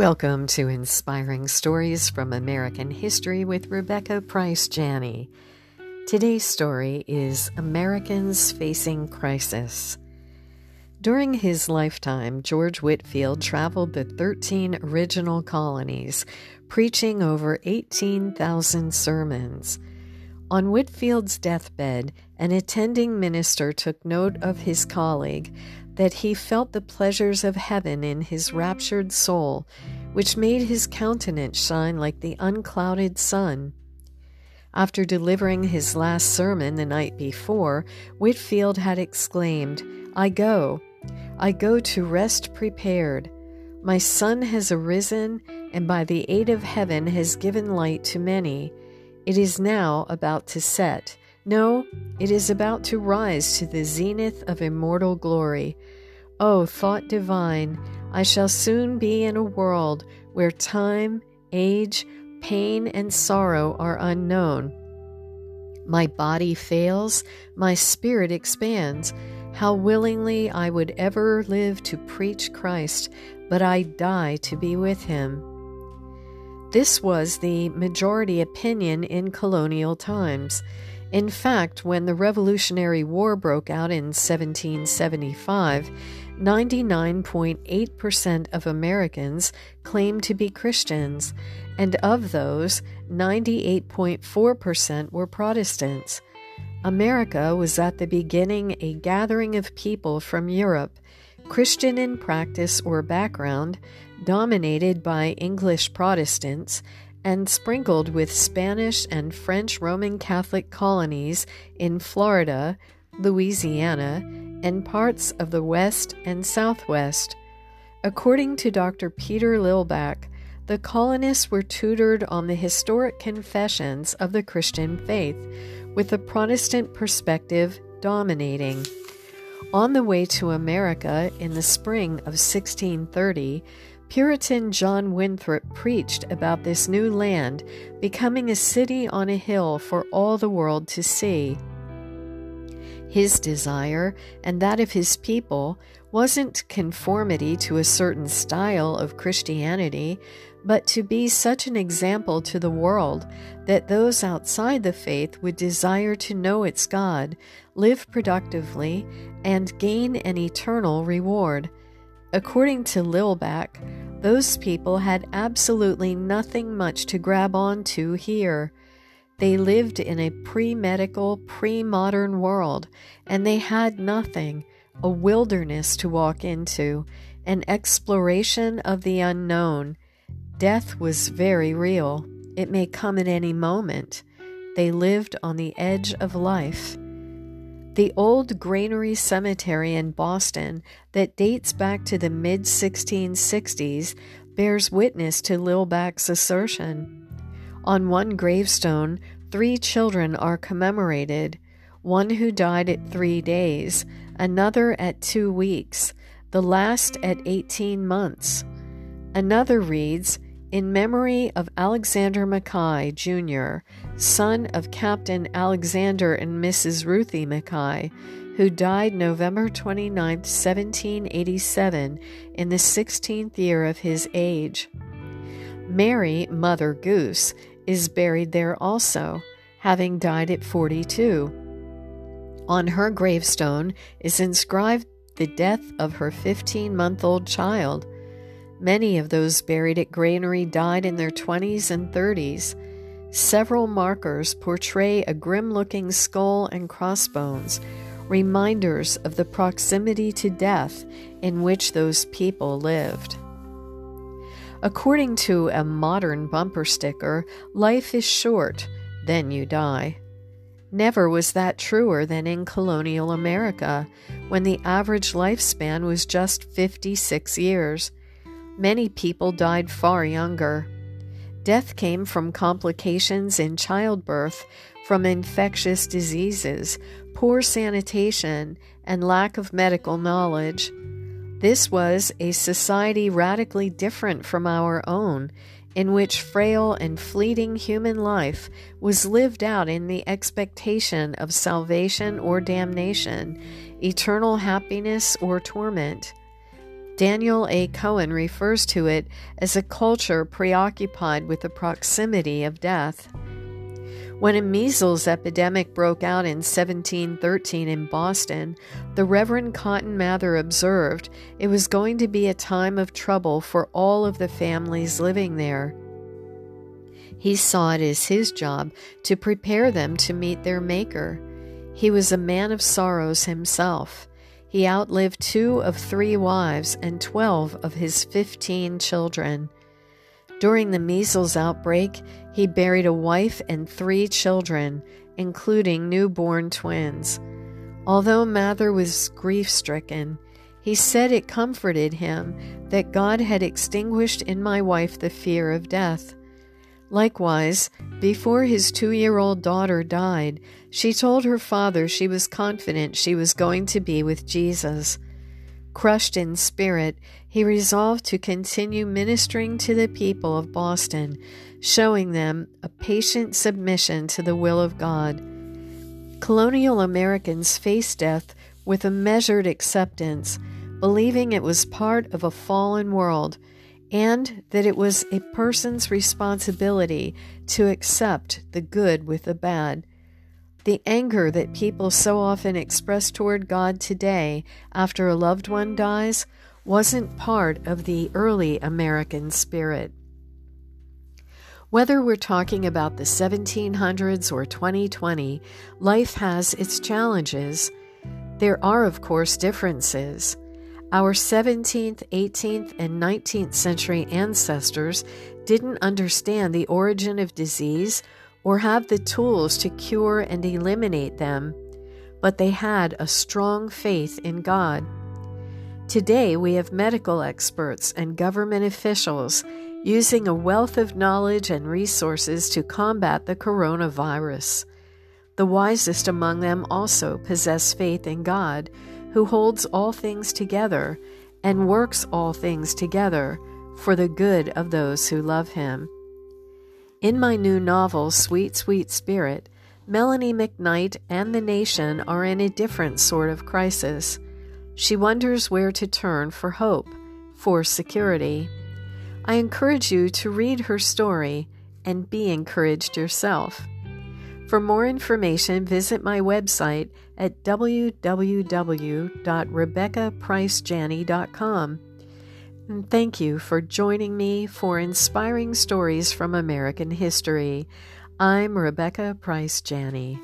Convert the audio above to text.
Welcome to Inspiring Stories from American History with Rebecca Price Janney. Today's story is Americans Facing Crisis. During his lifetime, George Whitefield traveled the 13 original colonies, preaching over 18,000 sermons. On Whitefield's deathbed, an attending minister took note of his colleague that he felt the pleasures of heaven in his raptured soul, which made his countenance shine like the unclouded sun. After delivering his last sermon the night before, Whitefield had exclaimed, I go, I go to rest prepared. My sun has arisen, and by the aid of heaven has given light to many. It is now about to set. No, it is about to rise to the zenith of immortal glory. O oh, thought divine, I shall soon be in a world where time, age, pain, and sorrow are unknown. My body fails, my spirit expands. How willingly I would ever live to preach Christ, but I die to be with him. This was the majority opinion in colonial times. In fact, when the Revolutionary War broke out in 1775, 99.8% of Americans claimed to be Christians, and of those, 98.4% were Protestants. America was at the beginning a gathering of people from Europe, Christian in practice or background, dominated by English Protestants, and sprinkled with Spanish and French Roman Catholic colonies in Florida, Louisiana, and parts of the West and Southwest. According to Dr. Peter Lillback, the colonists were tutored on the historic confessions of the Christian faith, with the Protestant perspective dominating. On the way to America in the spring of 1630, Puritan John Winthrop preached about this new land becoming a city on a hill for all the world to see. His desire, and that of his people, wasn't conformity to a certain style of Christianity, but to be such an example to the world that those outside the faith would desire to know its God, live productively, and gain an eternal reward. According to Lillback, those people had absolutely nothing much to grab onto here. They lived in a pre medical, pre modern world, and they had nothing a wilderness to walk into, an exploration of the unknown. Death was very real. It may come at any moment. They lived on the edge of life. The old Granary Cemetery in Boston, that dates back to the mid 1660s, bears witness to Lillback's assertion. On one gravestone, three children are commemorated one who died at three days, another at two weeks, the last at 18 months. Another reads, in memory of Alexander Mackay, Jr., son of Captain Alexander and Mrs. Ruthie Mackay, who died November 29, 1787, in the 16th year of his age. Mary, Mother Goose, is buried there also, having died at 42. On her gravestone is inscribed the death of her 15 month old child. Many of those buried at Granary died in their 20s and 30s. Several markers portray a grim looking skull and crossbones, reminders of the proximity to death in which those people lived. According to a modern bumper sticker, life is short, then you die. Never was that truer than in colonial America, when the average lifespan was just 56 years. Many people died far younger. Death came from complications in childbirth, from infectious diseases, poor sanitation, and lack of medical knowledge. This was a society radically different from our own, in which frail and fleeting human life was lived out in the expectation of salvation or damnation, eternal happiness or torment. Daniel A. Cohen refers to it as a culture preoccupied with the proximity of death. When a measles epidemic broke out in 1713 in Boston, the Reverend Cotton Mather observed it was going to be a time of trouble for all of the families living there. He saw it as his job to prepare them to meet their Maker. He was a man of sorrows himself. He outlived two of three wives and twelve of his fifteen children. During the measles outbreak, he buried a wife and three children, including newborn twins. Although Mather was grief stricken, he said it comforted him that God had extinguished in my wife the fear of death. Likewise, before his two year old daughter died, she told her father she was confident she was going to be with Jesus. Crushed in spirit, he resolved to continue ministering to the people of Boston, showing them a patient submission to the will of God. Colonial Americans faced death with a measured acceptance, believing it was part of a fallen world and that it was a person's responsibility to accept the good with the bad. The anger that people so often express toward God today after a loved one dies wasn't part of the early American spirit. Whether we're talking about the 1700s or 2020, life has its challenges. There are, of course, differences. Our 17th, 18th, and 19th century ancestors didn't understand the origin of disease or have the tools to cure and eliminate them, but they had a strong faith in God. Today, we have medical experts and government officials using a wealth of knowledge and resources to combat the coronavirus. The wisest among them also possess faith in God, who holds all things together and works all things together for the good of those who love Him. In my new novel, Sweet, Sweet Spirit, Melanie McKnight and the nation are in a different sort of crisis. She wonders where to turn for hope, for security. I encourage you to read her story and be encouraged yourself. For more information, visit my website at www.rebeccapricejanney.com. And thank you for joining me for inspiring stories from American history. I'm Rebecca Price Janney.